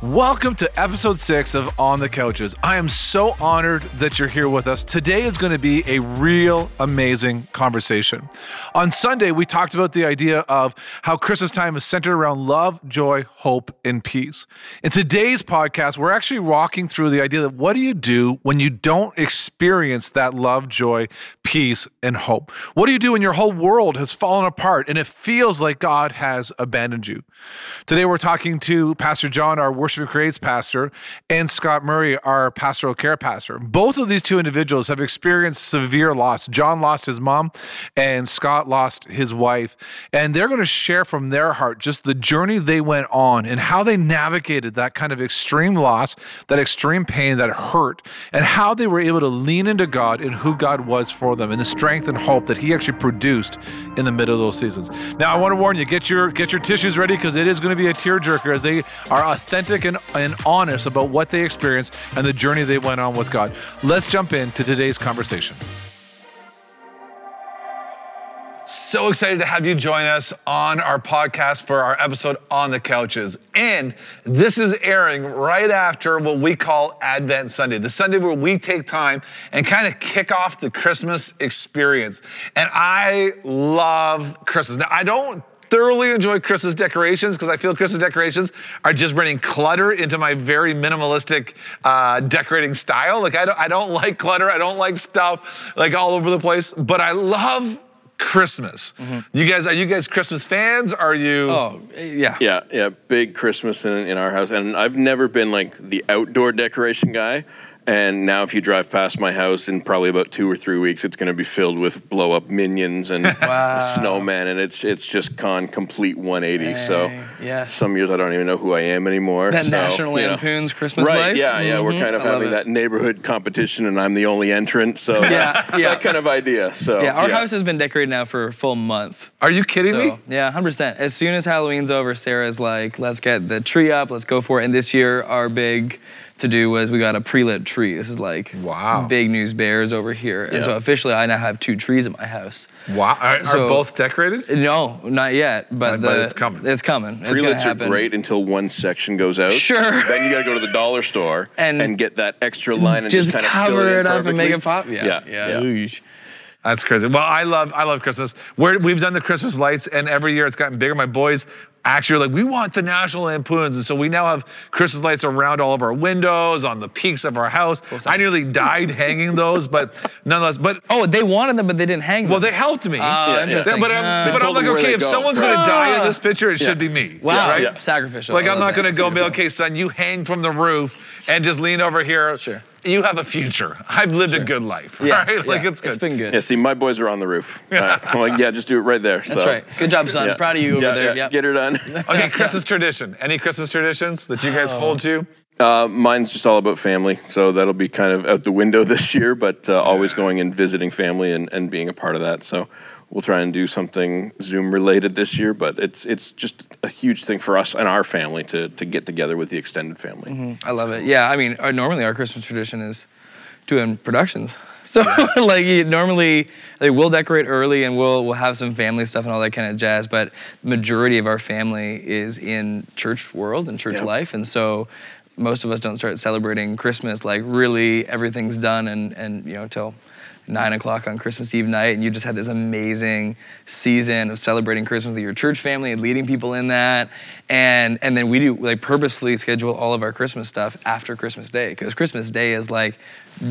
Welcome to episode six of On the Couches. I am so honored that you're here with us. Today is going to be a real amazing conversation. On Sunday, we talked about the idea of how Christmas time is centered around love, joy, hope, and peace. In today's podcast, we're actually walking through the idea that what do you do when you don't experience that love, joy, peace, and hope? What do you do when your whole world has fallen apart and it feels like God has abandoned you? Today, we're talking to Pastor John, our Worship Creates pastor, and Scott Murray, our pastoral care pastor. Both of these two individuals have experienced severe loss. John lost his mom, and Scott lost his wife. And they're going to share from their heart just the journey they went on and how they navigated that kind of extreme loss, that extreme pain, that hurt, and how they were able to lean into God and who God was for them, and the strength and hope that He actually produced in the middle of those seasons. Now, I want to warn you: get your get your tissues ready because it is going to be a tearjerker as they are authentic and, and honest about what they experienced and the journey they went on with God. Let's jump into today's conversation. So excited to have you join us on our podcast for our episode on the couches. And this is airing right after what we call Advent Sunday, the Sunday where we take time and kind of kick off the Christmas experience. And I love Christmas. Now, I don't thoroughly enjoy Christmas decorations because I feel Christmas decorations are just bringing clutter into my very minimalistic uh, decorating style. Like I don't, I don't like clutter. I don't like stuff like all over the place. But I love Christmas. Mm-hmm. You guys, are you guys Christmas fans? Are you? Oh, yeah. Yeah, yeah. Big Christmas in, in our house. And I've never been like the outdoor decoration guy. And now, if you drive past my house in probably about two or three weeks, it's going to be filled with blow up minions and wow. snowmen, and it's it's just gone complete 180. Hey, so, yeah. some years I don't even know who I am anymore. That so, National Lampoon's know. Christmas right, life. Yeah, yeah. Mm-hmm. We're kind of I having that neighborhood competition, and I'm the only entrant. So, yeah, yeah. that kind of idea. So, yeah, our yeah. house has been decorated now for a full month. Are you kidding so, me? Yeah, 100%. As soon as Halloween's over, Sarah's like, let's get the tree up, let's go for it. And this year, our big to do was we got a pre-lit tree. This is like wow. big news bears over here. And so officially I now have two trees at my house. Wow. Are, so, are both decorated? No, not yet. But, the, but it's coming. It's coming. Pre-lits are great until one section goes out. Sure. Then you got to go to the dollar store and, and get that extra line and just, just kind of cover fill it, it up and make it pop. Yeah. Yeah. yeah. That's crazy. Well, I love I love Christmas. we have done the Christmas lights, and every year it's gotten bigger. My boys actually like, we want the National Lampoons. And so we now have Christmas lights around all of our windows, on the peaks of our house. I nearly died hanging those, but nonetheless, but. Oh, they wanted them, but they didn't hang them. Well, they helped me. Uh, yeah, yeah. But, I'm, but I'm like, okay, if go. someone's going to die in this picture, it yeah. should be me. Wow. Right? Sacrificial. Like, I'm not going to go, be, okay, son, you hang from the roof and just lean over here. Sure you have a future. I've lived sure. a good life. Yeah, right? Like yeah, it's good. It's been good. Yeah, see, my boys are on the roof. Yeah. I'm like, yeah, just do it right there. That's so. right. Good job, son. Yeah. Proud of you over yeah, there. Yeah. Get her done. okay, Christmas tradition. Any Christmas traditions that you guys oh. hold to? Uh, mine's just all about family, so that'll be kind of out the window this year, but uh, always going and visiting family and, and being a part of that. So we'll try and do something Zoom related this year, but it's it's just a huge thing for us and our family to to get together with the extended family. Mm-hmm. I love it. Yeah, I mean, uh, normally our Christmas tradition is doing productions. So like normally they will decorate early and we'll we'll have some family stuff and all that kind of jazz, but majority of our family is in church world and church yep. life, and so most of us don't start celebrating Christmas like really everything's done and and you know till nine o'clock on Christmas Eve night, and you just had this amazing season of celebrating Christmas with your church family and leading people in that. And and then we do like purposely schedule all of our Christmas stuff after Christmas Day because Christmas Day is like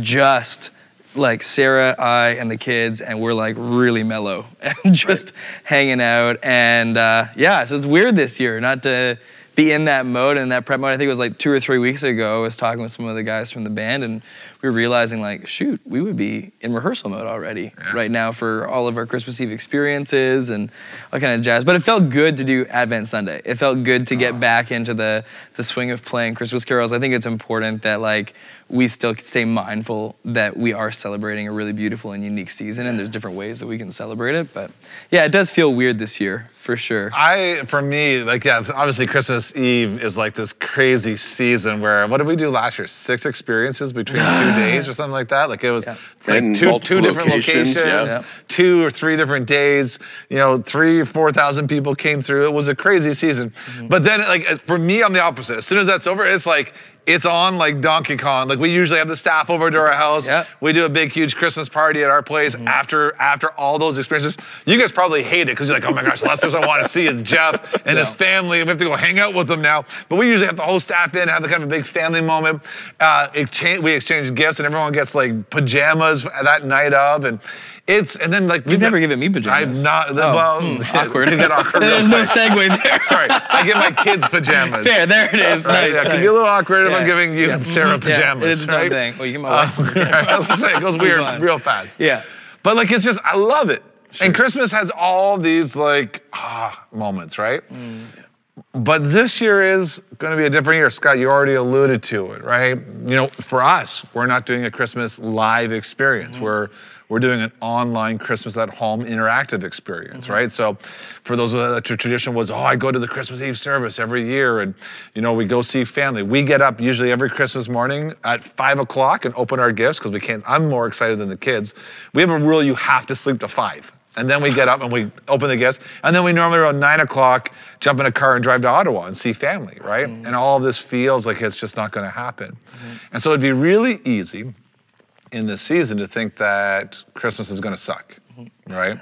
just like Sarah, I, and the kids, and we're like really mellow and just right. hanging out. And uh, yeah, so it's weird this year not to be in that mode and that prep mode. I think it was like two or three weeks ago. I was talking with some of the guys from the band, and we were realizing like, shoot, we would be in rehearsal mode already yeah. right now for all of our Christmas Eve experiences and all kind of jazz. But it felt good to do Advent Sunday. It felt good to get oh. back into the the swing of playing Christmas carols. I think it's important that like we still stay mindful that we are celebrating a really beautiful and unique season and there's different ways that we can celebrate it but yeah it does feel weird this year for sure i for me like yeah obviously christmas Christmas Eve is like this crazy season where what did we do last year? Six experiences between two days or something like that. Like it was like And two, two different locations, locations, yeah. two or three different days. You know, three or four thousand people came through. It was a crazy season. Mm-hmm. But then, like for me, I'm the opposite. As soon as that's over, it's like. It's on like Donkey Kong. Like we usually have the staff over to our house. Mm-hmm. We do a big, huge Christmas party at our place after after all those experiences. You guys probably hate it because you're like, oh my gosh, the last person I want to see is Jeff and his family. We have to go hang out with them now. But we usually have the whole staff in, have the kind of a big family moment. Uh, exchange, we exchange gifts, and everyone gets like pajamas that night of, and it's and then like You've never given me pajamas. I've not. Oh, well, hmm, awkward. Get awkward. There's no segue there. Sorry, I get my kids pajamas. Fair, there it is. Right, Nice, yeah, it can be a little awkward if I'm giving you and Sarah Yeah, pajamas. it is its right? thing. Well, you give my Uh, right, I was gonna say, it goes weird real fast. Yeah. But like it's just I love it. And Christmas has all these like ah moments, right? But this year is going to be a different year. Scott, you already alluded to it, right? You know, for us, we're not doing a Christmas live experience. We're we're doing an online Christmas at home interactive experience, mm-hmm. right? So, for those of that the tradition was, oh, I go to the Christmas Eve service every year, and you know, we go see family. We get up usually every Christmas morning at five o'clock and open our gifts because we can't. I'm more excited than the kids. We have a rule: you have to sleep to five. And then we get up and we open the gifts. And then we normally around nine o'clock jump in a car and drive to Ottawa and see family, right? Mm-hmm. And all of this feels like it's just not going to happen. Mm-hmm. And so it'd be really easy in this season to think that Christmas is going to suck, right?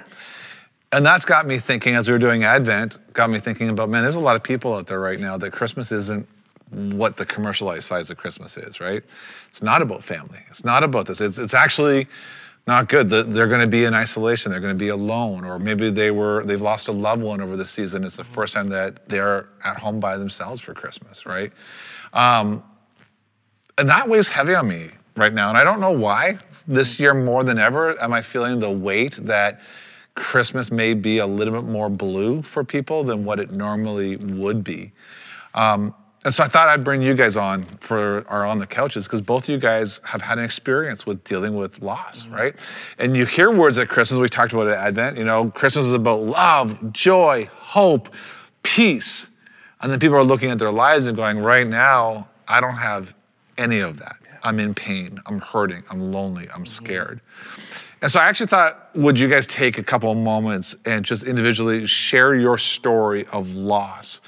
And that's got me thinking, as we were doing Advent, got me thinking about, man, there's a lot of people out there right now that Christmas isn't what the commercialized size of Christmas is, right? It's not about family. It's not about this. It's, it's actually not good. The- They're going to be in isolation. They're going to be alone, or maybe they were they've lost a loved one over the season. It's the first time that they're at home by themselves for Christmas, right? Um, and that weighs heavy on me right now, and I don't know why. This year more than ever, am I feeling the weight that Christmas may be a little bit more blue for people than what it normally would be. Um, and so I thought I'd bring you guys on for our on the couches because both of you guys have had an experience with dealing with loss, right? And you hear words at Christmas. We talked about it at Advent. You know, Christmas is about love, joy, hope, peace. And then people are looking at their lives and going, right now, I don't have any of that. I'm in pain. I'm hurting. I'm lonely. I'm scared. And so I actually thought, would you guys take a couple of moments and just individually share your story of loss?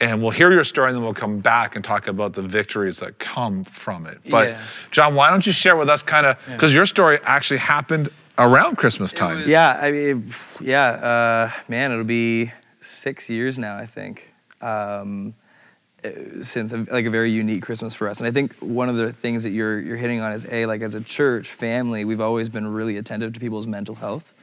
And we'll hear your story and then we'll come back and talk about the victories that come from it. But Yeah. John, why don't you share with us kind of, because your story actually happened around Christmas time. Yeah, I mean, yeah, uh, man, it'll be six years now, I think, um, since a, like a very unique Christmas for us. And I think one of the things that you're you're hitting on is a like as a church family, we've always been really attentive to people's mental health.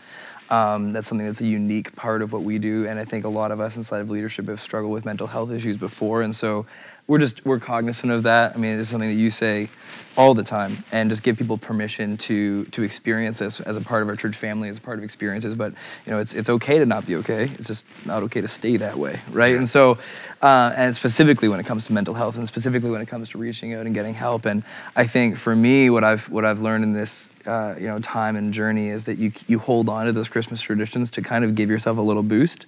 Um, that's something that's a unique part of what we do, and I think a lot of us inside of leadership have struggled with mental health issues before, and so we're just we're cognizant of that. I mean, this is something that you say all the time, and just give people permission to to experience this as a part of our church family, as a part of experiences. But you know, it's it's okay to not be okay. It's just not okay to stay that way, right? And so, uh, and specifically when it comes to mental health, and specifically when it comes to reaching out and getting help. And I think for me, what I've what I've learned in this uh, you know time and journey is that you you hold on to those Christmas traditions to kind of give yourself a little boost,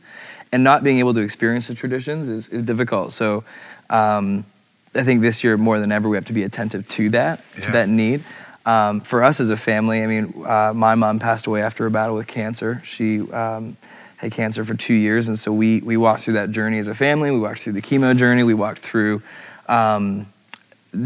and not being able to experience the traditions is is difficult. So. Um, I think this year more than ever we have to be attentive to that, Yeah. to that need. Um, for us as a family, I mean, uh, my mom passed away after a battle with cancer. She um, had cancer for two years, and so we we walked through that journey as a family. We walked through the chemo journey. We walked through um,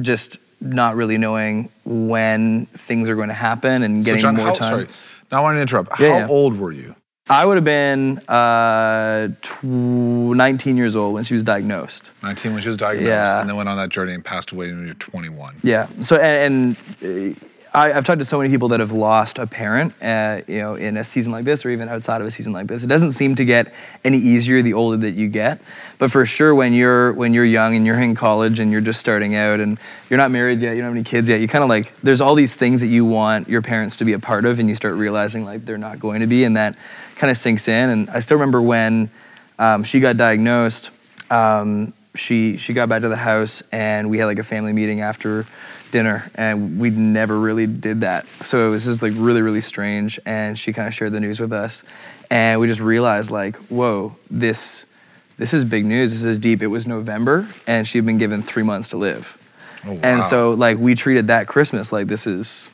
just not really knowing when things are going to happen and So getting John, more how, time. sorry, now I want to interrupt. Yeah, how yeah. old were you? I would have been uh, tw- 19 years old when she was diagnosed. 19 when she was diagnosed, Yeah. and then went on that journey and passed away when you were 21. Yeah. So and, and uh, I, I've talked to so many people that have lost a parent, uh, you know, in a season like this or even outside of a season like this. It doesn't seem to get any easier the older that you get. But for sure, when you're when you're young and you're in college and you're just starting out and you're not married yet, you don't have any kids yet, you kind of like there's all these things that you want your parents to be a part of, and you start realizing like they're not going to be, and that kind of sinks in. And I still remember when um, she got diagnosed. Um, she she got back to the house and we had like a family meeting after dinner and we never really did that so it was just like really really strange and she kind of shared the news with us and we just realized like whoa this this is big news. This is deep. It was November, and she had been given three months to live. Oh, wow. And so, like, we treated that Christmas like this is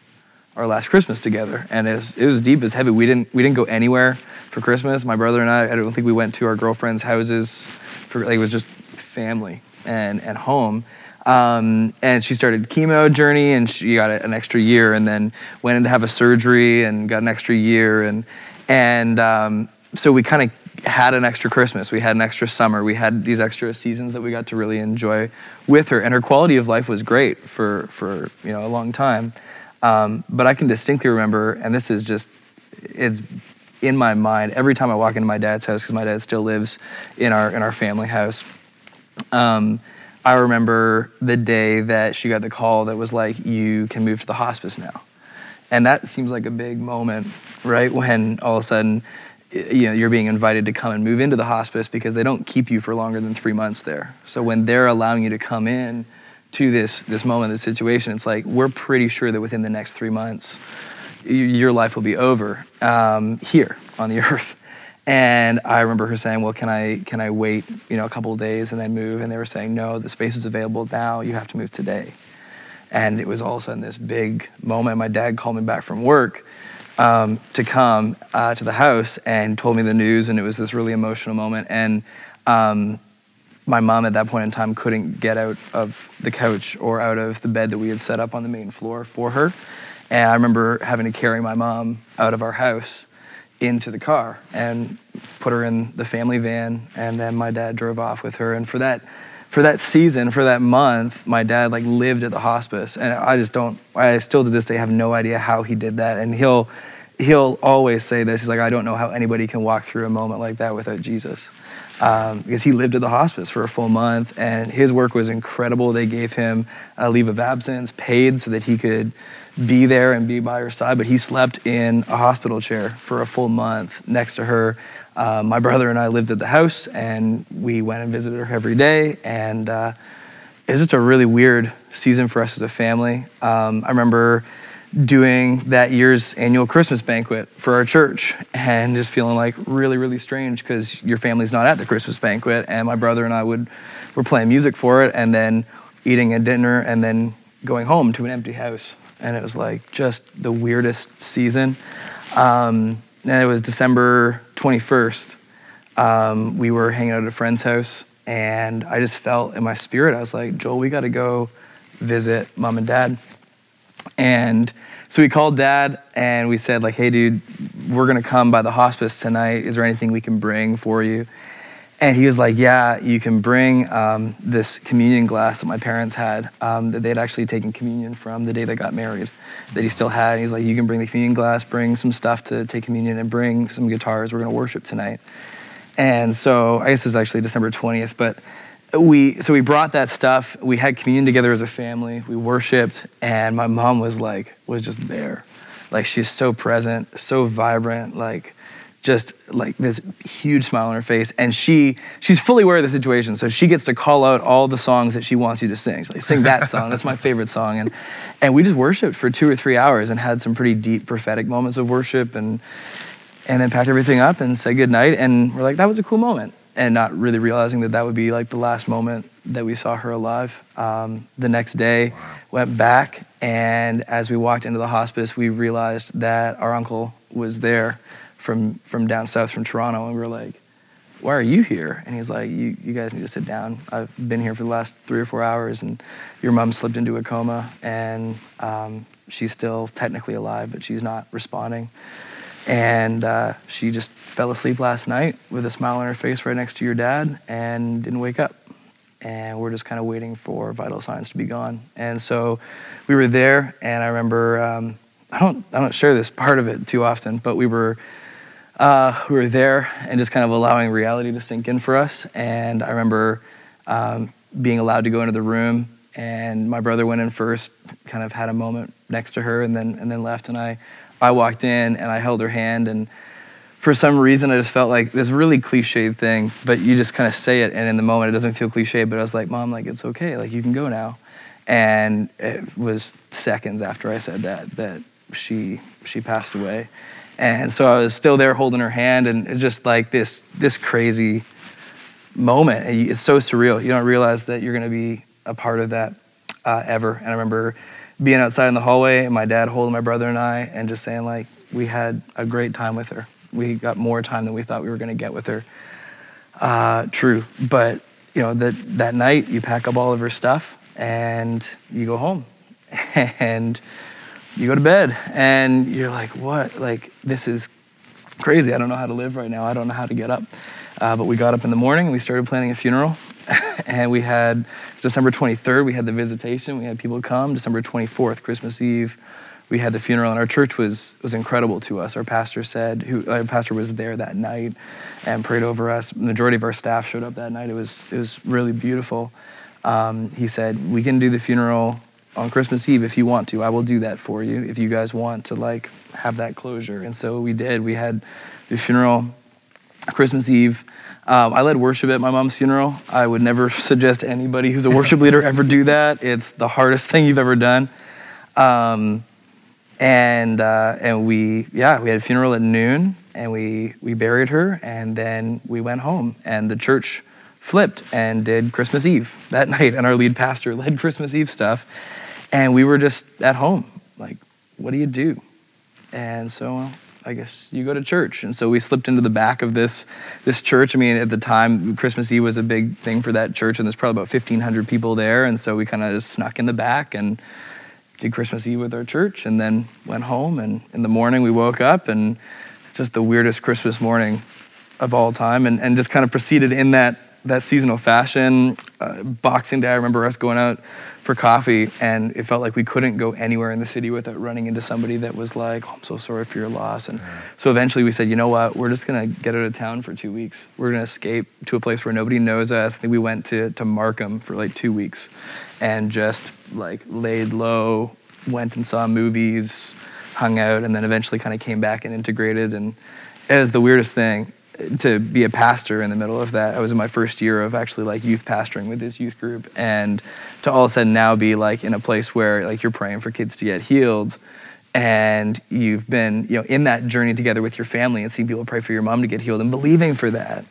our last Christmas together, and it was, it was deep, it was heavy. We didn't we didn't go anywhere for Christmas. My brother and I, I don't think we went to our girlfriends' houses. For like, it was just family and and home. Um, and she started chemo journey, and she got an extra year, and then went in to have a surgery and got an extra year, and and um, so we kind of had an extra Christmas. We had an extra summer. We had these extra seasons that we got to really enjoy with her, and her quality of life was great for for you know a long time. Um, but I can distinctly remember, and this is just it's in my mind every time I walk into my dad's house because my dad still lives in our in our family house. I remember the day that she got the call that was like, "You can move to the hospice now," and that seems like a big moment, right? When all of a sudden, you know, you're being invited to come and move into the hospice because they don't keep you for longer than three months there. So when they're allowing you to come in to this this moment, this situation, it's like we're pretty sure that within the next three months, your life will be over um, here on the earth. And I remember her saying, "Well, can I can I wait, you know, a couple of days and then move?" And they were saying, "No, the space is available now. You have to move today." And it was all of a sudden this big moment. My dad called me back from work um, to come uh, to the house and told me the news, and it was this really emotional moment. And um, my mom at that point in time couldn't get out of the couch or out of the bed that we had set up on the main floor for her. And I remember having to carry my mom out of our house into the car and put her in the family van and then my dad drove off with her. And for that for that season for that month my dad like lived at the hospice. And i just don't i still to this day have no idea how he did that. And he'll he'll always say this. He's like i don't know how anybody can walk through a moment like that without jesus. Um, because he lived at the hospice for a full month and his work was incredible. They gave him a leave of absence paid so that he could be there and be by her side, but he slept in a hospital chair for a full month next to her. Uh, my brother and I lived at the house, and we went and visited her every day. And uh, it was just a really weird season for us as a family. Um, I remember doing that year's annual Christmas banquet for our church and just feeling like really, really strange because your family's not at the Christmas banquet. And my brother and I would were playing music for it and then eating a dinner and then going home to an empty house and it was like just the weirdest season. Um, and it was December 21st. Um, we were hanging out at a friend's house, and I just felt in my spirit, I was like, Joel, we got to go visit mom and dad. And so we called dad and we said, like, hey, dude, we're going to come by the hospice tonight. Is there anything we can bring for you? And he was like, Yeah, you can bring um, this communion glass that my parents had um, that they'd actually taken communion from the day they got married, that he still had. And he's like, You can bring the communion glass, bring some stuff to take communion, and bring some guitars. We're going to worship tonight. And so I guess it was actually December 20th, but we so we brought that stuff. We had communion together as a family. We worshiped, and my mom was like was just there, like she's so present, so vibrant, like just like this huge smile on her face and she she's fully aware of the situation so she gets to call out all the songs that she wants you to sing. She's like sing that song. That's my favorite song and and we just worshiped for two or three hours and had some pretty deep prophetic moments of worship and and then packed everything up and said goodnight and we're like that was a cool moment and not really realizing that that would be like the last moment that we saw her alive. Um, the next day went back and as we walked into the hospice we realized that our uncle was there from from down south from Toronto, and we were like, "Why are you here?" And he's like, "You you guys need to sit down. I've been here for the last three or four hours, and your mom slipped into a coma, and um, she's still technically alive, but she's not responding." And uh, she just fell asleep last night with a smile on her face right next to your dad and didn't wake up. And we're just kind of waiting for vital signs to be gone. And so we were there, and I remember um, I don't I don't share this part of it too often, but we were uh, we were there and just kind of allowing reality to sink in for us. And I remember um, being allowed to go into the room, and my brother went in first, kind of had a moment next to her, and then and then left. And I I walked in and I held her hand, and for some reason I just felt like this really cliched thing, but you just kind of say it, and in the moment it doesn't feel cliche. But I was like, Mom, like it's okay, like you can go now. And it was seconds after I said that that she she passed away. And so I was still there holding her hand, and it's just like this this crazy moment. It's so surreal. You don't realize that you're going to be a part of that uh, ever. And I remember being outside in the hallway and my dad holding my brother and I and just saying like, we had a great time with her. We got more time than we thought we were going to get with her. Uh, true, but you know that that night you pack up all of her stuff and you go home, and you go to bed, and you're like, what? Like this is crazy. I don't know how to live right now. I don't know how to get up. Uh, but we got up in the morning and we started planning a funeral. and we had December 23rd. We had the visitation. We had people come. December 24th, Christmas Eve, we had the funeral. And our church was was incredible to us. Our pastor said, who our pastor was there that night and prayed over us. The majority of our staff showed up that night. It was it was really beautiful. Um, he said, we can do the funeral on Christmas Eve if you want to. I will do that for you if you guys want to like have that closure. And so we did. We had the funeral Christmas Eve. Um, I led worship at my mom's funeral. I would never suggest anybody who's a worship leader ever do that. It's the hardest thing you've ever done. Um, and uh, and we yeah we had a funeral at noon and we we buried her and then we went home and the church flipped and did Christmas Eve that night and our lead pastor led Christmas Eve stuff and we were just at home like what do you do and so well, I guess you go to church. And so we slipped into the back of this this church. I mean, at the time, Christmas Eve was a big thing for that church, and there's probably about 1,500 people there. And so we kind of just snuck in the back and did Christmas Eve with our church, and then went home. And in the morning, we woke up, and it's just the weirdest Christmas morning of all time, and, and just kind of proceeded in that that seasonal fashion. Uh, Boxing Day, I remember us going out for coffee, and it felt like we couldn't go anywhere in the city without running into somebody that was like, oh, "I'm so sorry for your loss." And so eventually, we said, "You know what? We're just gonna get out of town for two weeks. We're gonna escape to a place where nobody knows us." I think we went to to Markham for like two weeks, and just like laid low, went and saw movies, hung out, and then eventually kind of came back and integrated. And it was the weirdest thing to be a pastor in the middle of that. I was in my first year of actually like youth pastoring with this youth group and to all of a sudden now be like in a place where like you're praying for kids to get healed and you've been, you know, in that journey together with your family and seeing people pray for your mom to get healed and believing for that.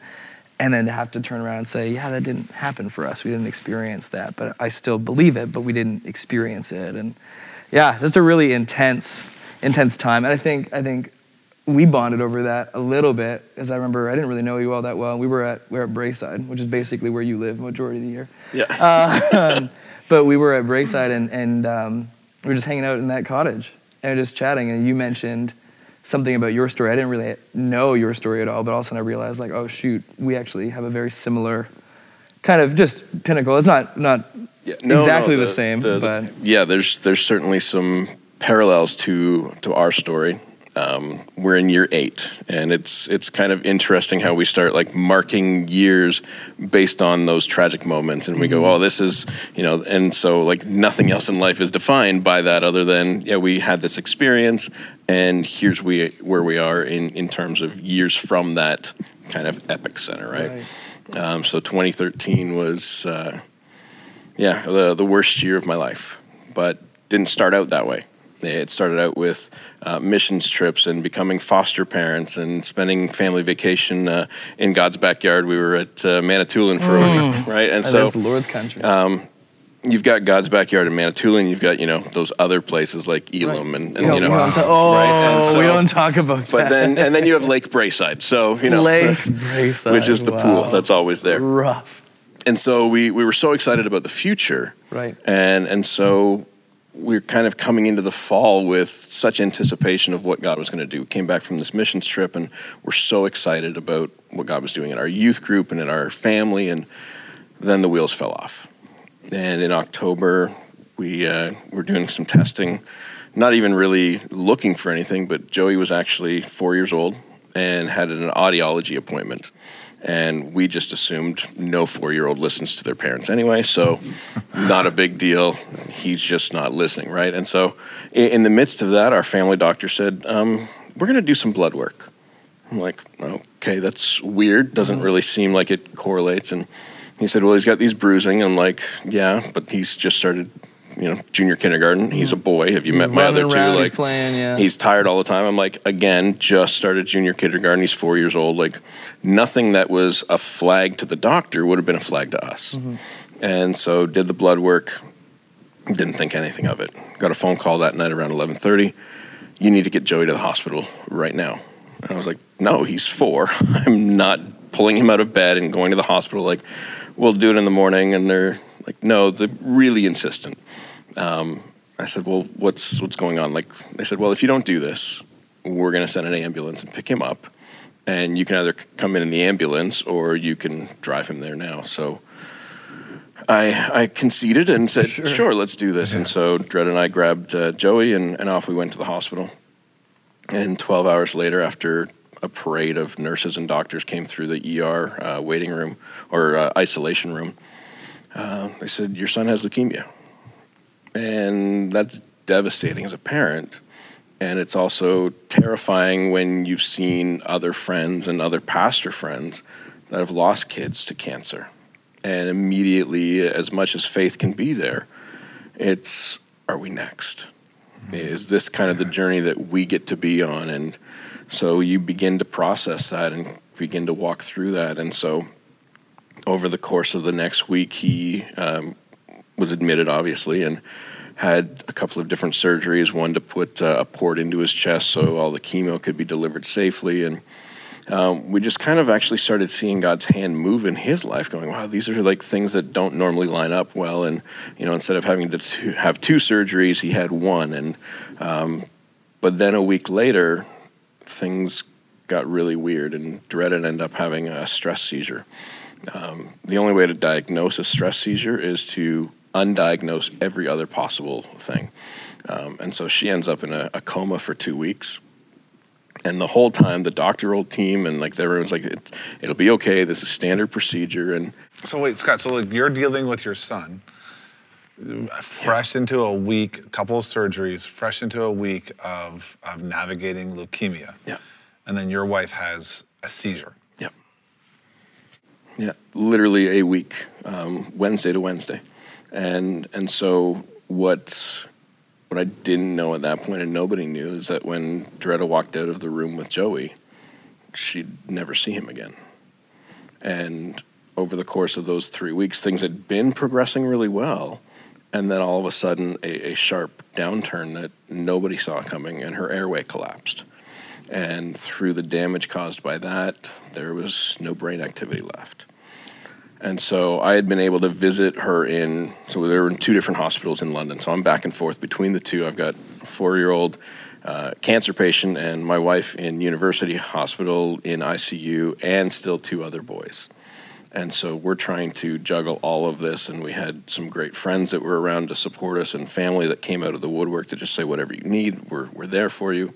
And then to have to turn around and say, yeah, that didn't happen for us. We didn't experience that, but I still believe it, but we didn't experience it. And yeah, just a really intense, intense time. And I think, I think we bonded over that a little bit, as I remember. I didn't really know you all that well. We were at we were at Braeside, which is basically where you live majority of the year. Yeah. Uh, but we were at Braeside and and um, we were just hanging out in that cottage and just chatting. And you mentioned something about your story. I didn't really know your story at all, but all of a sudden I realized like, oh shoot, we actually have a very similar kind of just pinnacle. It's not not Yeah, no, exactly no, the, same, the- but yeah, there's there's certainly some parallels to to our story. Um, we're in year eight, and it's it's kind of interesting how we start like marking years based on those tragic moments, and we go, oh, this is you know, and so like nothing else in life is defined by that other than yeah, we had this experience, and here's we where we are in in terms of years from that kind of epic center, right? Um, so 2013 was. Uh, yeah, the, the worst year of my life, but didn't start out that way. It started out with uh, missions trips and becoming foster parents and spending family vacation uh, in God's backyard. We were at uh, Manitoulin for a week, right? And that so the Lord's country. you've got God's backyard in Manitoulin. You've got you know those other places like Elam and, and you know we don't oh, right. And so, we don't talk about that. But then and then you have Lake Braeside. So you know Lake Braeside, which is the wow. pool that's always there. rough. and so we, we were so excited about the future Right. and and so we're kind of coming into the fall with such anticipation of what god was going to do. We came back from this missions trip and we're so excited about what god was doing in our youth group and in our family and then the wheels fell off. And in october we uh, were doing some testing not even really looking for anything but joey was actually four years old and had an audiology appointment. And we just assumed no four-year-old listens to their parents anyway so not a big deal he's just not listening right and so in, in the midst of that our family doctor said um, we're going to do some blood work i'm like okay that's weird doesn't really seem like it correlates and he said well he's got these bruising i'm like yeah but he's just started you know junior kindergarten. He's a boy. Have you met my other two? around, he's Like playing, yeah. he's tired all the time. I'm like, again, just started junior kindergarten. He's four years old. Like nothing that was a flag to the doctor would have been a flag to us. And so did the blood work. Didn't think anything of it. Got a phone call that night around 11:30. You need to get Joey to the hospital right now. And I was like, no, he's four. I'm not pulling him out of bed and going to the hospital. Like, we'll do it in the morning. And they're like, no, they're really insistent. Um, I said, well, what's what's going on? Like, they said, well, if you don't do this, we're going to send an ambulance and pick him up, and you can either come in in the ambulance or you can drive him there now. So. I, I conceded and said, sure, let's do this. And so Dred and I grabbed uh, Joey and, and off we went to the hospital. And 12 hours later, after a parade of nurses and doctors came through the ER uh, waiting room or uh, isolation room, uh, they said, Your son has leukemia. And that's devastating as a parent. And it's also terrifying when you've seen other friends and other pastor friends that have lost kids to cancer. And immediately, as much as faith can be there, it's are we next? Is this kind of the journey that we get to be on? And so you begin to process that and begin to walk through that. And so over the course of the next week, he um, was admitted, obviously, and had a couple of different surgeries one to put uh, a port into his chest so all the chemo could be delivered safely. And um, we just kind of actually started seeing God's hand move in his life, going, wow, these are like things that don't normally line up well. And, you know, instead of having to have two surgeries, he had one. And, um, but then a week later, things got really weird, and Dred ended up having a stress seizure. Um, the only way to diagnose a stress seizure is to undiagnose every other possible thing. Um, and so she ends up in a, a coma for two weeks and the whole time the doctoral team and like everyone's like it, it'll be okay this is standard procedure and So wait, Scott. So like you're dealing with your son, fresh into a week, couple of surgeries, fresh into a week of of navigating leukemia. Yeah. And then your wife has a seizure. Yep. Yeah, literally a week, um, Wednesday to Wednesday, and and so what what I didn't know at that point, and nobody knew, is that when Doretta walked out of the room with Joey, she'd never see him again, and over the course of those three weeks, things had been progressing really well, and then all of a sudden, a, a sharp downturn that nobody saw coming, and her airway collapsed. And through the damage caused by that, there was no brain activity left. And so I had been able to visit her in, so they were in two different hospitals in London. So I'm back and forth between the two. I've got a four year old uh, cancer patient and my wife in University Hospital in ICU, and still two other boys. And so we're trying to juggle all of this. And we had some great friends that were around to support us and family that came out of the woodwork to just say, whatever you need, we're, we're there for you.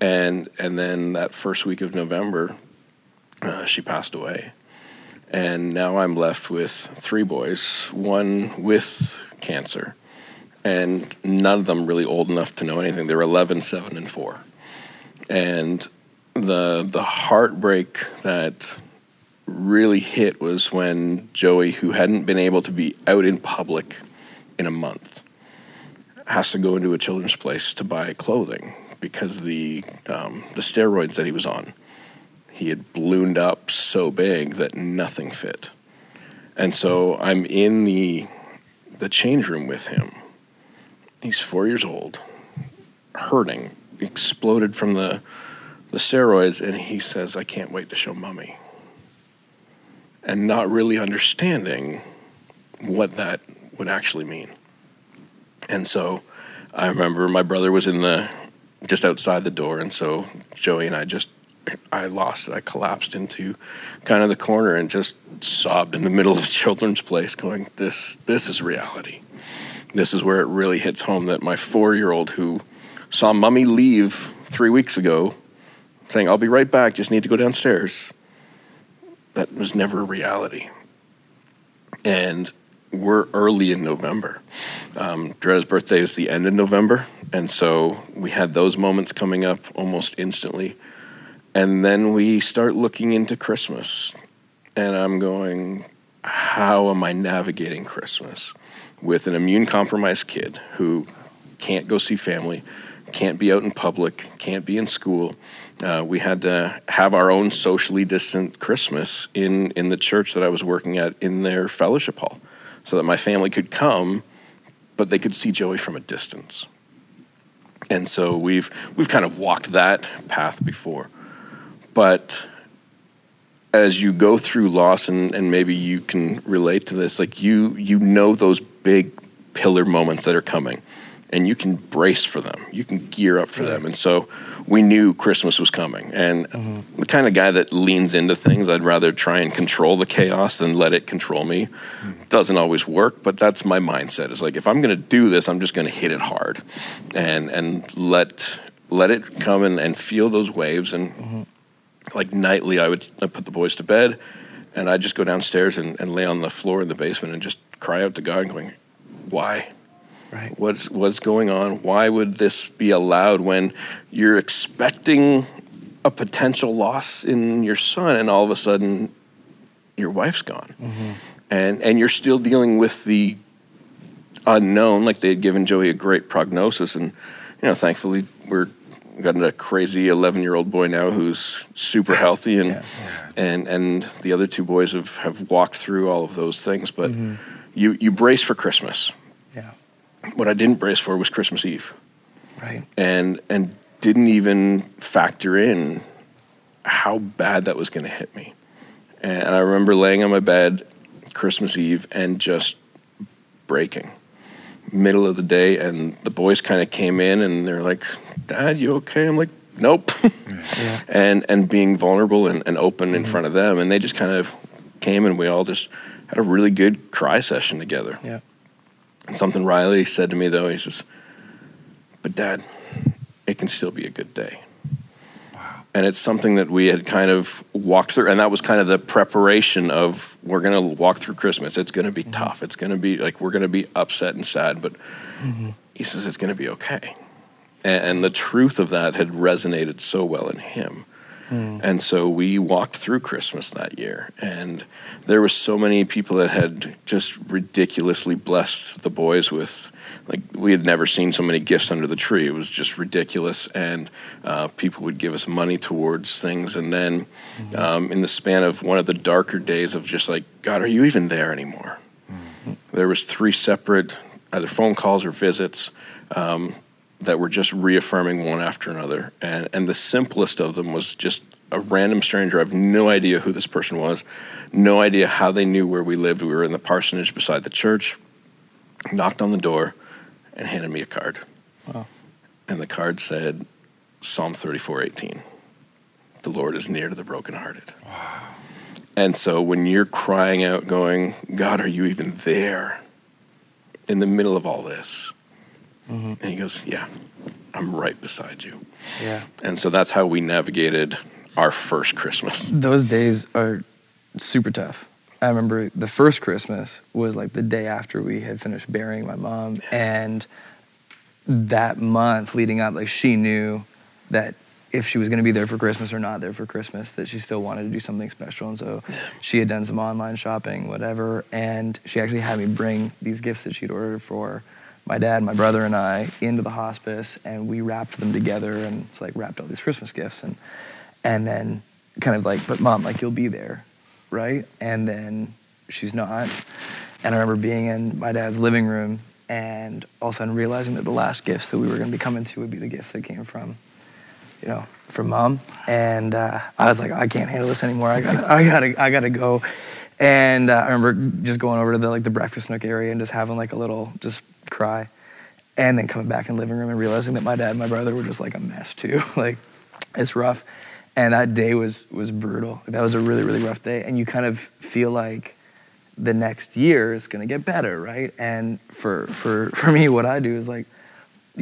And, and then that first week of November, uh, she passed away. And now I'm left with three boys, one with cancer, and none of them really old enough to know anything. They're 11, 7, and 4. And the, the heartbreak that really hit was when Joey, who hadn't been able to be out in public in a month, has to go into a children's place to buy clothing because the um, the steroids that he was on, he had ballooned up so big that nothing fit, and so I'm in the the change room with him. He's four years old, hurting, exploded from the the steroids, and he says, "I can't wait to show mummy. and not really understanding what that would actually mean. And so I remember my brother was in the just outside the door, and so Joey and I just I lost it. I collapsed into kind of the corner and just sobbed in the middle of children's place, going, "This this is reality. This is where it really hits home that my four year old who saw mummy leave three weeks ago, saying, "I'll be right back. Just need to go downstairs." that was never reality. And we're early in November. Um, Dretta's birthday is the end of November, and so we had those moments coming up almost instantly. And then we start looking into Christmas, and I'm going, how am I navigating Christmas with an immune compromised kid who can't go see family, can't be out in public, can't be in school. Uh, we had to have our own socially distant Christmas in, in the church that I was working at in their fellowship hall so that my family could come, but they could see Joey from a distance. And so we've, we've kind of walked that path before. But as you go through loss and, and maybe you can relate to this like you you know those big pillar moments that are coming and you can brace for them. You can gear up for them. And so we knew christmas was coming. And mm-hmm. the kind of guy that leans into things i'd rather try and control the chaos than let it control me. Mm-hmm. doesn't always work but that's my mindset. It's like if i'm going to do this i'm just going to hit it hard and and let let it come and, and feel those waves. And mm-hmm like nightly, I would I'd put the boys to bed, and I'd just go downstairs and, and lay on the floor in the basement and just cry out to God, going, "Why? Right. What's what's going on? Why would this be allowed when you're expecting a potential loss in your son, and all of a sudden, your wife's gone, mm-hmm. and and you're still dealing with the unknown. Like they had given Joey a great prognosis, and you know, thankfully, we're got a crazy 11 year old boy now who's super healthy and yeah. and and the other two boys have have walked through all of those things but mm-hmm. you you brace for christmas. Yeah. What i didn't brace for was christmas eve. Right. And and didn't even factor in how bad that was going to hit me. And i remember laying on my bed christmas eve and just breaking middle of the day, and the boys kind of came in and they're like, "Dad, you okay?" I'm like, "Nope," yeah. and and being vulnerable and, and open mm-hmm. in front of them, and they just kind of came and we all just had a really good cry session together. Yeah. And something Riley said to me though, he says, "But Dad, it can still be a good day." And it's something that we had kind of walked through and that was kind of the preparation of we're going to walk through christmas it's going to be mm-hmm. tough it's going to be like we're going to be upset and sad but mm-hmm. he says it's going to be okay and, and, the truth of that had resonated so well in him mm. and so we walked through christmas that year and there was so many people that had just ridiculously blessed the boys with like we had never seen so many gifts under the tree. It was just ridiculous, and uh, people would give us money towards things. And then, mm-hmm. um, in the span of one of the darker days of just like, God, are you even there anymore? Mm-hmm. There was three separate either phone calls or visits um, that were just reaffirming one after another, and and the simplest of them was just a random stranger. I have no idea who this person was, no idea how they knew where we lived. We were in the parsonage beside the church. Knocked on the door and handed me a card. Wow. And the card said Psalm 34:18. The Lord is near to the brokenhearted. Wow. And so when you're crying out going, God, are you even there in the middle of all this? Mm-hmm. And he goes, Yeah, I'm right beside you. Yeah. And so that's how we navigated our first Christmas. Those days are super tough. I remember the first Christmas was like the day after we had finished burying my mom, and that month leading up, like she knew that if she was going to be there for Christmas or not there for Christmas, that she still wanted to do something special. And so she had done some online shopping, whatever, and she actually had me bring these gifts that she'd ordered for my dad, my brother, and I into the hospice, and we wrapped them together and it's like wrapped all these Christmas gifts, and and then kind of like, but mom, like you'll be there right? And then she's not. And I remember being in my dad's living room and all of a sudden realizing that the last gifts that we were going to be coming to would be the gifts that came from, you know, from mom. And uh, I was like, I can't handle this anymore. I gotta, I gotta, I gotta go. And uh, I remember just going over to the like the breakfast nook area and just having like a little just cry, and then coming back in the living room and realizing that my dad and my brother were just like a mess too. like, it's rough and that day was was brutal. That was a really really rough day, and you kind of feel like the next year is going to get better, right? And for for for me, what I do is like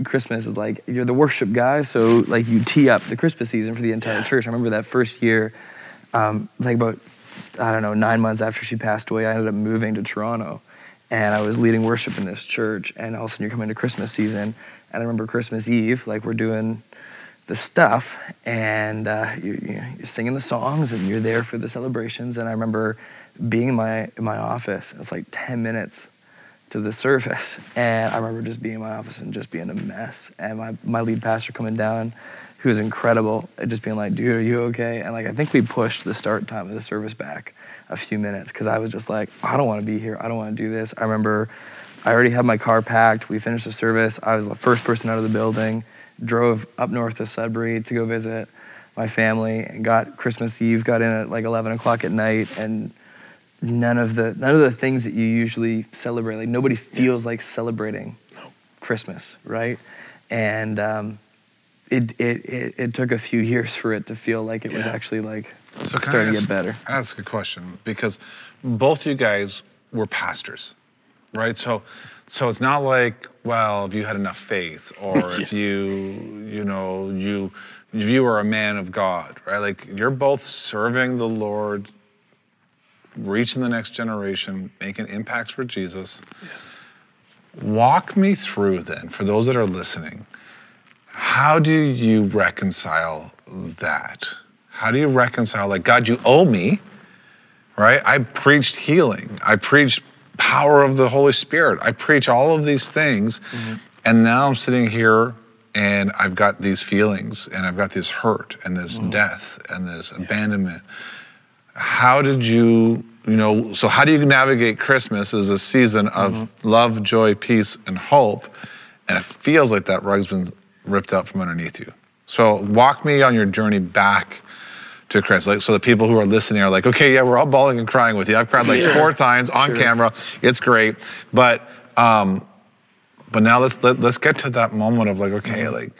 Christmas is like you're the worship guy, so like you tee up the Christmas season for the entire church. I remember that first year, um, like about I don't know nine months after she passed away, I ended up moving to Toronto, and I was leading worship in this church. And all of a sudden, you're coming to Christmas season, and I remember Christmas Eve, like we're doing the stuff and uh, you, are singing the songs and you're there for the celebrations. And I remember being in my in my office. It's like 10 minutes to the service, and I remember just being in my office and just being a mess. And my my lead pastor coming down, who was incredible, at just being like, "Dude, are you okay?" And like I think we pushed the start time of the service back a few minutes because I was just like, I don't want to be here. I don't want to do this. I remember I already had my car packed. We finished the service. I was the first person out of the building. Drove up north to Sudbury to go visit my family and got Christmas Eve. Got in at like 11 o'clock at night and none of the none of the things that you usually celebrate. Like nobody feels like celebrating Christmas, right? And um, it, it, it it took a few years for it to feel like it was actually like So starting to get better. That's a good question because both you guys were pastors, right? So, so it's not like, well, if you had enough faith, or if you, you know, you, if you are a man of God, right? Like you're both serving the Lord, reaching the next generation, making impacts for Jesus. Walk me through then, for those that are listening, how do you reconcile that? How do you reconcile, like, God, you owe me, right? I preached healing, I preached power of the Holy Spirit, I preach all of these things, mm-hmm. and now I'm sitting here and I've got these feelings and I've got this hurt and this mm-hmm. death and this abandonment. How did you, you know, so how do you navigate Christmas as a season of mm-hmm. love, joy, peace, and hope? And it feels like that rug's been ripped out from underneath you. So walk me on your journey back to Christ. Like so the people who are listening are like, okay, yeah, we're all bawling and crying with you. I've cried like four times on camera. It's great. But um, but now let's let, let's get to that moment of like, okay, like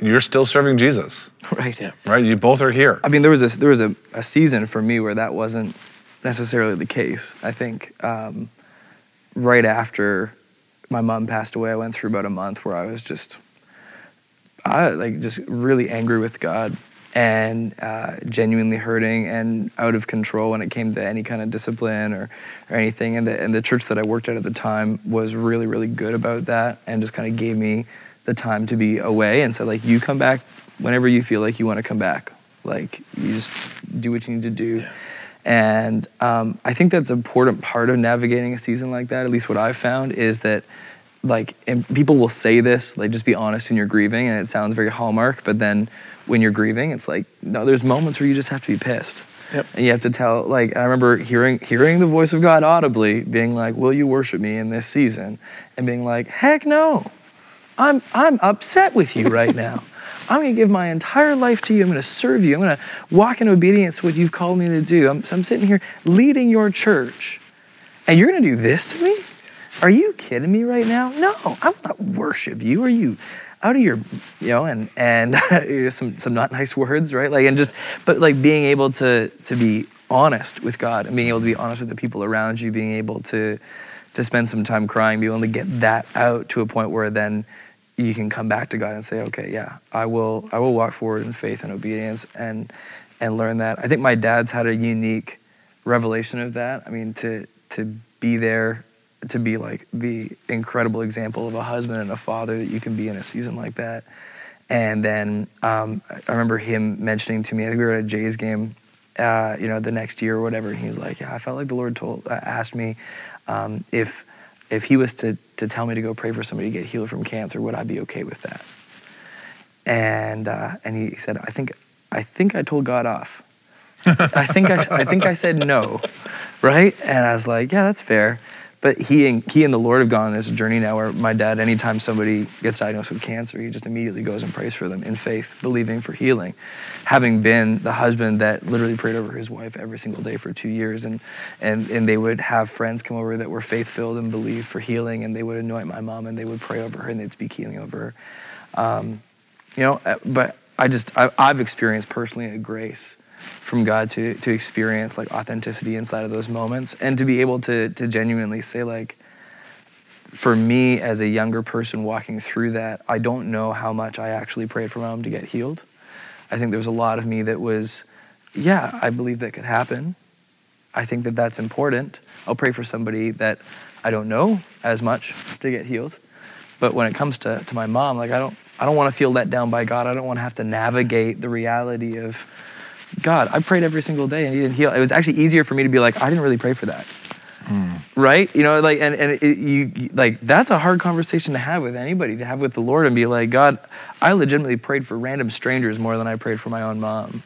you're still serving Jesus, Right. Yeah. right? You both are here. I mean, there was a there was a, a season for me where that wasn't necessarily the case. I think um, right after my mom passed away, I went through about a month where I was just, I like just really angry with God and uh, genuinely hurting and out of control when it came to any kind of discipline or, or anything. And the, and the church that I worked at at the time was really, really good about that and just kind of gave me the time to be away and said, like, you come back whenever you feel like you want to come back. Like, you just do what you need to do. And um, I think that's an important part of navigating a season like that. At least what I've found is that, like, and people will say this, like, just be honest in your grieving, and it sounds very hallmark. But then when you're grieving, it's like, no, there's moments where you just have to be pissed. Yep. And you have to tell, like, I remember hearing hearing the voice of God audibly, being like, "Will you worship me in this season?" And being like, "Heck no, I'm I'm upset with you right now." I'm going to give my entire life to you. I'm going to serve you. I'm going to walk in obedience to what you've called me to do. I'm, so I'm sitting here leading your church, and you're going to do this to me? Are you kidding me right now? No, I will not worship you. Are you out of your, you know, and and some some not nice words, right? Like and just, but like being able to to be honest with God and being able to be honest with the people around you, being able to to spend some time crying, be able to get that out to a point where then you can come back to God and say, okay, yeah, I will, I will walk forward in faith and obedience and and learn that. I think my dad's had a unique revelation of that. I mean, to to be there, to be like the incredible example of a husband and a father that you can be in a season like that. And then um, I remember him mentioning to me, I think we were at a Jays game, uh, you know, the next year or whatever. And he was like, yeah, I felt like the Lord told, uh, asked me um, if if he was to, to tell me to go pray for somebody to get healed from cancer, would I be okay with that? And uh, and he said, I think I think I told God off. I think I, I think I said no, right? And I was like, yeah, that's fair. But he and he and the Lord have gone on this journey now where my dad, anytime somebody gets diagnosed with cancer, he just immediately goes and prays for them in faith, believing for healing. Having been the husband that literally prayed over his wife every single day for two years, and and and they would have friends come over that were faith filled and believed for healing, and they would anoint my mom and they would pray over her and they'd speak healing over her. Um, you know, uh, but I just I, I've experienced personally a grace from God to to experience like authenticity inside of those moments and to be able to to genuinely say like for me as a younger person walking through that I don't know how much I actually prayed for my mom to get healed. I think there was a lot of me that was yeah, I believe that could happen. I think that that's important. I'll pray for somebody that I don't know as much to get healed. But when it comes to, to my mom, like I don't I don't want to feel let down by God. I don't want to have to navigate the reality of God, I prayed every single day and he didn't heal. It was actually easier for me to be like, I didn't really pray for that. Right? You know, like, and, and it, you- like, that's a hard conversation to have with anybody, to have with the Lord and be like, God, I legitimately prayed for random strangers more than I prayed for my own mom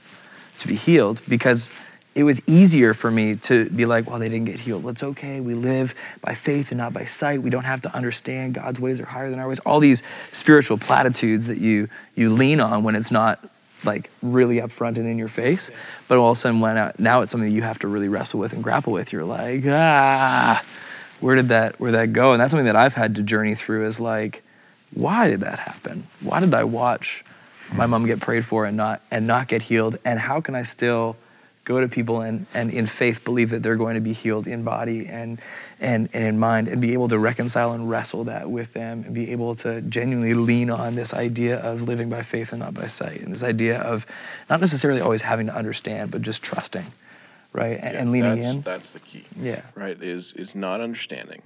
to be healed because it was easier for me to be like, well, they didn't get healed. Well, it's okay. We live by faith and not by sight. We don't have to understand God's ways are higher than our ways. All these spiritual platitudes that you you lean on when it's not like really upfront and in your face. But all of a sudden, when uh, now it's something that you have to really wrestle with and grapple with. You're like, ah, where did that where did that go? And that's something that I've had to journey through. Is like, why did that happen? Why did I watch my mom get prayed for and not and not get healed? And how can I still go to people and, and in faith believe that they're going to be healed in body and, and, and in mind and be able to reconcile and wrestle that with them and be able to genuinely lean on this idea of living by faith and not by sight and this idea of not necessarily always having to understand but just trusting right and, Yeah, and leaning that's, in That's the key. Yeah. Right. Is is not understanding,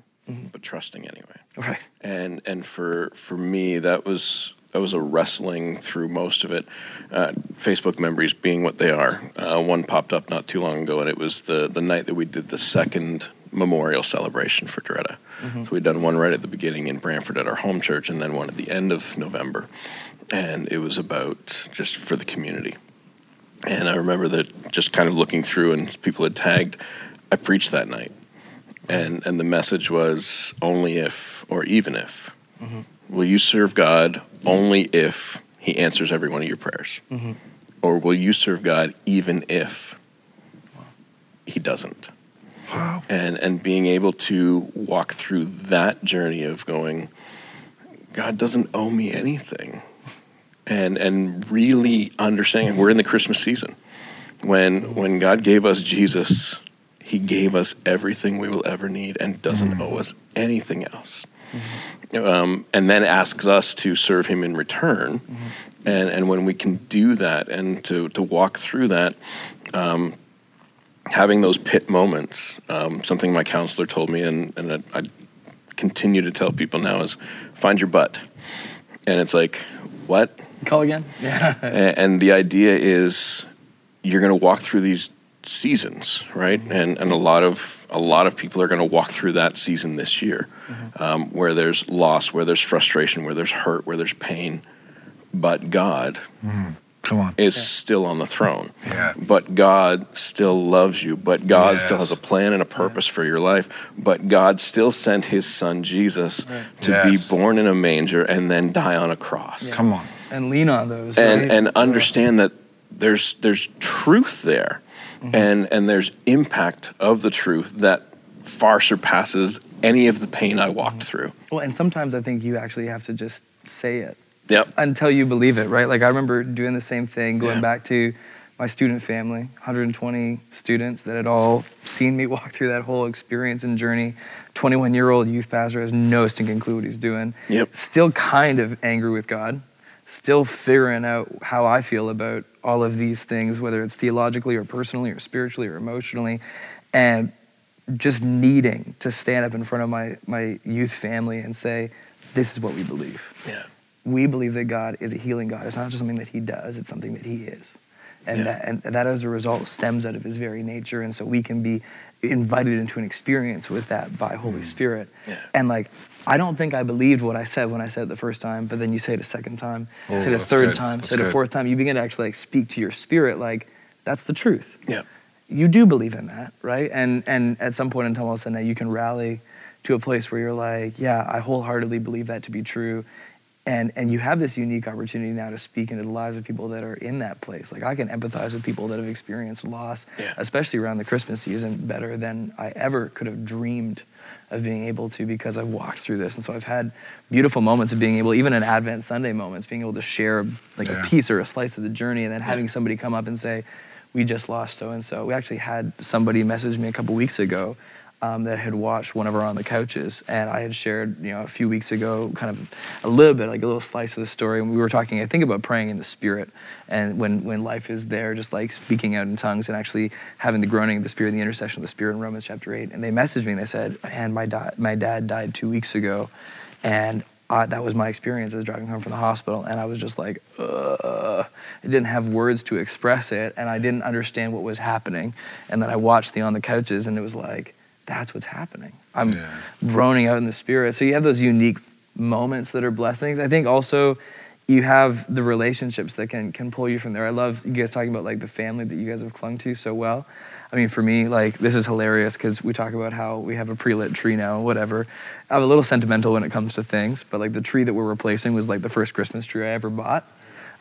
but trusting anyway. right and and for for me that was that was a wrestling through most of it. Uh, Facebook memories being what they are. Uh, one popped up not too long ago, and it was the the night that we did the second memorial celebration for Doretta. Mm-hmm. So we'd done one right at the beginning in Brantford at our home church, and then one at the end of November, and it was about just for the community. And I remember that just kind of looking through, and people had tagged. I preached that night, and and the message was only if or even if mm-hmm. will you serve God only if He answers every one of your prayers, mm-hmm. or will you serve God even if He doesn't? Wow. And and being able to walk through that journey of going, God doesn't owe me anything, and and really understanding we're in the Christmas season when when God gave us Jesus, He gave us everything we will ever need and doesn't owe us anything else. Um, and then asks us to serve Him in return. And and when we can do that and to to walk through that, um, having those pit moments, um, something my counselor told me, and and I, I continue to tell people now is find your but. And it's like, what? call again? Yeah A- and the idea is you're going to walk through these seasons right? And and a lot of a lot of people are going to walk through that season this year um, where there's loss where there's frustration where there's hurt where there's pain. But god Come on. is still on the throne Yeah. but god still loves you but god still has a plan and a purpose for your life but god still sent his son jesus to Yes. be born in a manger and then die on a cross Come on. and lean on those and right? and understand that there's there's truth there Mm-hmm. and and there's impact of the truth that far surpasses any of the pain I walked through. well and sometimes i think you actually have to just say it Yep. until you believe it, right? Like I remember doing the same thing, going Yeah. back to my student family, 120 students that had all seen me walk through that whole experience and journey. 21 year old youth pastor has no stinking clue what he's doing. Yep. Still kind of angry with God, still figuring out how I feel about all of these things, whether it's theologically or personally or spiritually or emotionally. And just needing to stand up in front of my, my youth family and say, this is what we believe Yeah. We believe that God is a healing God. It's not just something that He does; it's something that He is, and Yeah. that and that as a result stems out of His very nature. And so we can be invited into an experience with that by Holy Spirit. Mm. Yeah. And like, I don't think I believed what I said when I said it the first time, but then you say it a second time, Oh, say it a third good. time, That's say it a fourth time. You begin to actually like speak to your spirit, like that's the truth Yeah. you do believe in that, right? And and at some point in time, all of a sudden, you can rally to a place where you're like, yeah, I wholeheartedly believe that to be true, and and you have this unique opportunity now to speak into the lives of people that are in that place. Like I can empathize with people that have experienced loss, Yeah. especially around the Christmas season, better than I ever could have dreamed of being able to because I've walked through this. And so I've had beautiful moments of being able, even in Advent Sunday moments, being able to share like Yeah. a piece or a slice of the journey and then having somebody come up and say, we just lost so and so. We actually had somebody message me a couple weeks ago um, that had watched one of our on the couches, and I had shared, you know, a few weeks ago, kind of a little bit, like a little slice of the story. And we were talking, I think, about praying in the spirit, and when when life is there, just like speaking out in tongues and actually having the groaning of the spirit, the intercession of the spirit in Romans chapter eight. And they messaged me and they said, "Man, my my dad died two weeks ago, and." Uh, that was my experience. I was driving home from the hospital, and I was just like, Ugh. it didn't have words to express it, and I didn't understand what was happening. And then I watched the On the Couches, and it was like, that's what's happening. I'm Yeah. groaning out in the spirit. So you have those unique moments that are blessings. I think also you have the relationships that can can pull you from there. I love you guys talking about like the family that you guys have clung to so well. I mean, for me, like this is hilarious because we talk about how we have a pre-lit tree now, whatever. I'm a little sentimental when it comes to things, but like the tree that we're replacing was like the first Christmas tree I ever bought.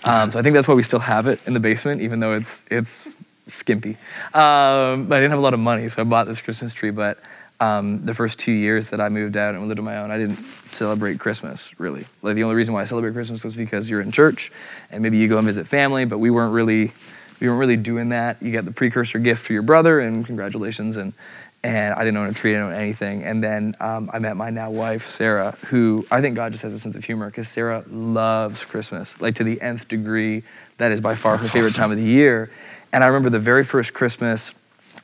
Um, so I think that's why we still have it in the basement, even though it's it's skimpy. Um, but I didn't have a lot of money, so I bought this Christmas tree. But um, the first two years that I moved out and lived on my own, I didn't celebrate Christmas really. Like the only reason why I celebrate Christmas was because you're in church, and maybe you go and visit family. But we weren't really we weren't really doing that. You get the precursor gift for your brother, and congratulations. And and I didn't own a tree, I didn't own anything. And then um, I met my now wife, Sarah, who I think God just has a sense of humor because Sarah loves Christmas, like to the nth degree. That is by far That's her favorite awesome. time of the year. And I remember the very first Christmas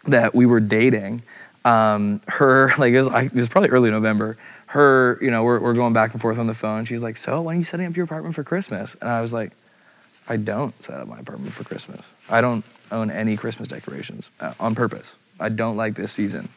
that we were dating. Um, her like it was, it was probably early November. Her, you know, we're, we're going back and forth on the phone. She's like, "So when are you setting up your apartment for Christmas?" And I was like, "I don't set up my apartment for Christmas. I don't own any Christmas decorations uh, on purpose. I don't like this season."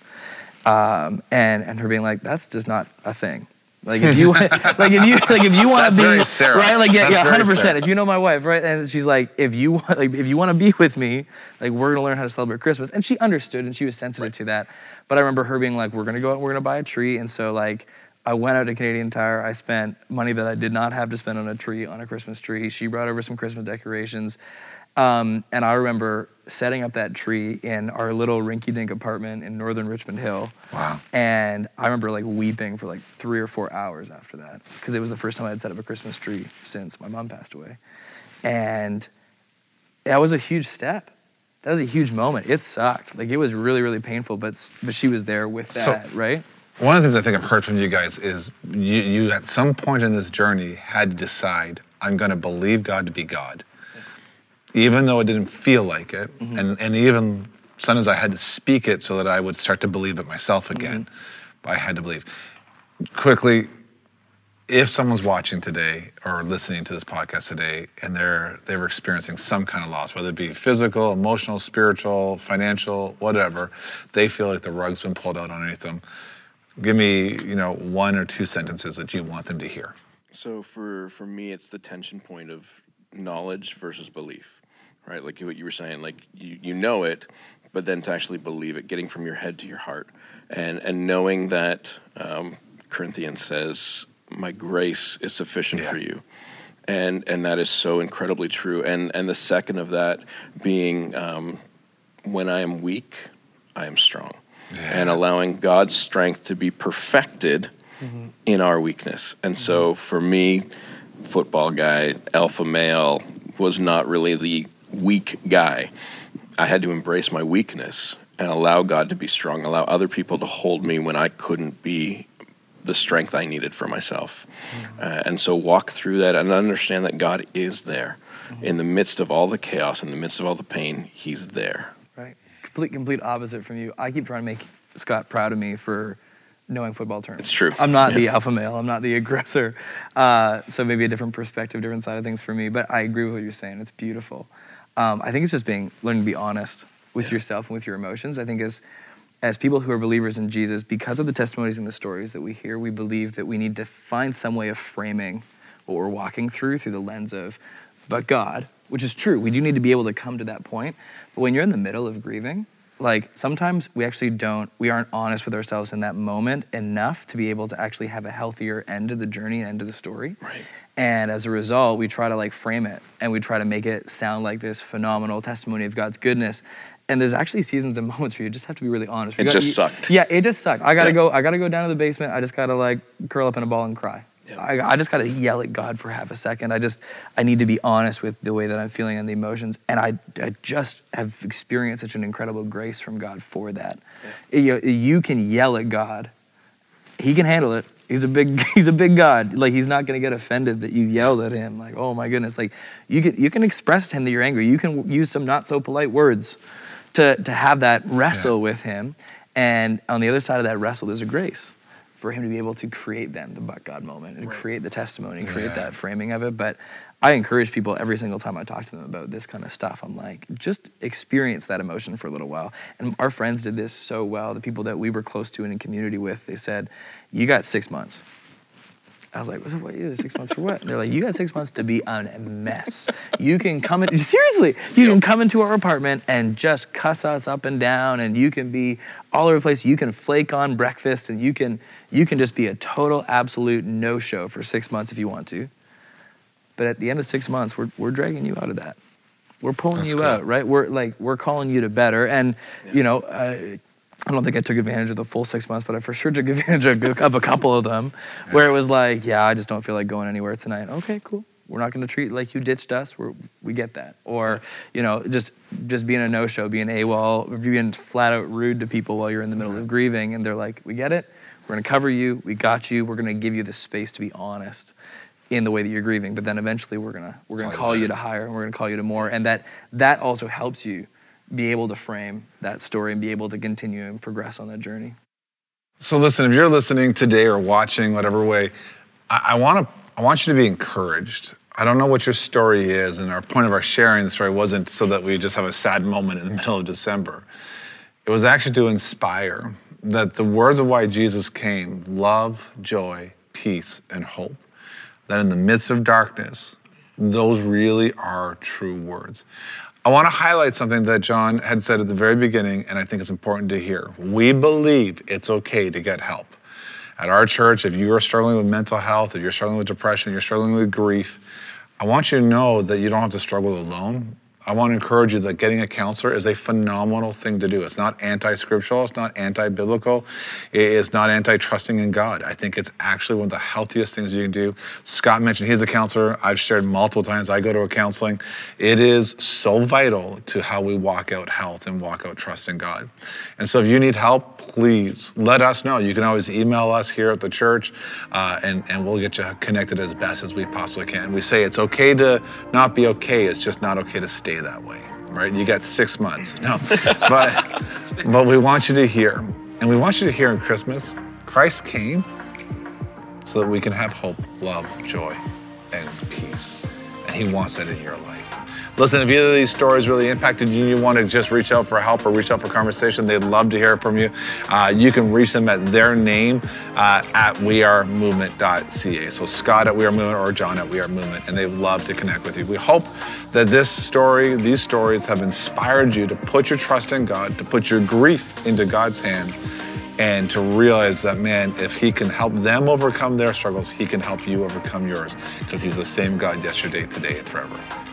Um, and and her being like, "That's just not a thing." Like if you like if you like if you want to be Sarah. right? Like yeah That's yeah hundred percent. If you know my wife right? And she's like if you want like if you want to be with me like we're gonna learn how to celebrate Christmas. And she understood and she was sensitive to that. But I remember her being like we're gonna go out and we're gonna buy a tree. And so like I went out to Canadian Tire. I spent money that I did not have to spend on a tree on a Christmas tree. She brought over some Christmas decorations um, and I remember setting up that tree in our little rinky-dink apartment in northern Richmond Hill Wow. and I remember like weeping for like three or four hours after that because it was the first time I had set up a Christmas tree since my mom passed away. And that was a huge step. That was a huge moment. It sucked. Like it was really, really painful, but but she was there with So- that, right? One of the things I think I've heard from you guys is you, you at some point in this journey had to decide, I'm going to believe God to be God. Even though it didn't feel like it. Mm-hmm. And, and even sometimes I had to speak it so that I would start to believe it myself mm-hmm. again. But I had to believe. Quickly, if someone's watching today or listening to this podcast today and they're they were experiencing some kind of loss, whether it be physical, emotional, spiritual, financial, whatever, they feel like the rug's been pulled out underneath them. Give me, you know, one or two sentences that you want them to hear. So for for me, it's the tension point of knowledge versus belief, right? Like what you were saying, like you you know it, but then to actually believe it, getting from your head to your heart, and and knowing that um, Corinthians says, "My grace is sufficient Yeah. for you." And, and that is so incredibly true. And, and the second of that being um, when I am weak, I am strong. And allowing God's strength to be perfected in our weakness. And so for me, football guy, alpha male, was not really the weak guy. I had to embrace my weakness and allow God to be strong, allow other people to hold me when I couldn't be the strength I needed for myself. Uh, and so walk through that and understand that God is there. In the midst of all the chaos, in the midst of all the pain, He's there. Right. Complete, complete opposite from you. I keep trying to make Scott proud of me for knowing football terms. It's true. I'm not Yeah. the alpha male. I'm not the aggressor. Uh, so maybe a different perspective, different side of things for me. But I agree with what you're saying. It's beautiful. Um, I think it's just being learning to be honest with Yeah. yourself and with your emotions. I think as as people who are believers in Jesus, because of the testimonies and the stories that we hear, we believe that we need to find some way of framing what we're walking through through the lens of, but God, which is true. We do need to be able to come to that point. But when you're in the middle of grieving, like sometimes we actually don't, we aren't honest with ourselves in that moment enough to be able to actually have a healthier end of the journey and end of the story. Right. And as a result, we try to like frame it and we try to make it sound like this phenomenal testimony of God's goodness. And there's actually seasons and moments where you just have to be really honest. You It got- just you- sucked. Yeah, it just sucked. I gotta Yeah. go. I gotta go down to the basement. I just gotta like curl up in a ball and cry. Yeah. I, I just gotta yell at God for half a second. I just I need to be honest with the way that I'm feeling and the emotions. And I, I just have experienced such an incredible grace from God for that. You, know, you can yell at God. He can handle it. He's a big he's a big God. Like he's not gonna get offended that you yelled at him. Like oh my goodness. Like you can you can express to him that you're angry. You can use some not so polite words to to have that wrestle with him. And on the other side of that wrestle, there's a grace. For him to be able to create then the but God moment and Right. create the testimony and create Yeah. that framing of it. But I encourage people every single time I talk to them about this kind of stuff. I'm like, just experience that emotion for a little while. And our friends did this so well. The people that we were close to and in community with, they said, "You got six months." I was like, "What's what? You six months for what?" And they're like, "You got six months to be a mess. You can come in seriously. You can come into our apartment and just cuss us up and down, and you can be all over the place. You can flake on breakfast, and you can you can just be a total absolute no show for six months if you want to. But at the end of six months, we're we're dragging you out of that. We're pulling That's you cool. out, right? We're like we're calling you to better, and you know. Uh, I don't think I took advantage of the full six months, but I for sure took advantage of, a couple of them where it was like, yeah, I just don't feel like going anywhere tonight. Okay, cool. We're not going to treat like you ditched us. We're, we get that. Or, you know, just just being a no-show, being AWOL, being flat out rude to people while you're in the middle of grieving, and they're like, we get it. We're going to cover you. We got you. We're going to give you the space to be honest in the way that you're grieving. But then eventually, we're gonna we're gonna oh, Call you call you to higher, and we're going to call you to more, and that that also helps you be able to frame that story and be able to continue and progress on that journey. So listen, if you're listening today or watching, whatever way, I, I want to I want you to be encouraged. I don't know what your story is, and our point of our sharing the story wasn't so that we just have a sad moment in the middle of December. It was actually to inspire that the words of why Jesus came love, joy, peace, and hope that in the midst of darkness, those really are true words. I want to highlight something that John had said at the very beginning, and I think it's important to hear. We believe it's okay to get help. At our church, if you are struggling with mental health, if you're struggling with depression, you're struggling with grief, I want you to know that you don't have to struggle alone. I want to encourage you that getting a counselor is a phenomenal thing to do. It's not anti scriptural, it's not anti biblical, it's not anti trusting in God. I think it's actually one of the healthiest things you can do. Scott mentioned he's a counselor. I've shared multiple times I go to a counseling. It is so vital to how we walk out health and walk out trust in God. And so if you need help, please let us know. You can always email us here at the church uh, and, and we'll get you connected as best as we possibly can. We say it's okay to not be okay, it's just not okay to stay that way, right? You got six months. No, but, but we want you to hear, and we want you to hear in Christmas, Christ came so that we can have hope, love, joy, and peace. And He wants that in your life. Listen, if either of these stories really impacted you, you want to just reach out for help or reach out for conversation, they'd love to hear from you. Uh, you can reach them at their name uh, at wearemovement.ca. So Scott at We Are Movement or John at We Are Movement, and they'd love to connect with you. We hope that this story, these stories have inspired you to put your trust in God, to put your grief into God's hands, and to realize that, man, if He can help them overcome their struggles, He can help you overcome yours because He's the same God yesterday, today, and forever.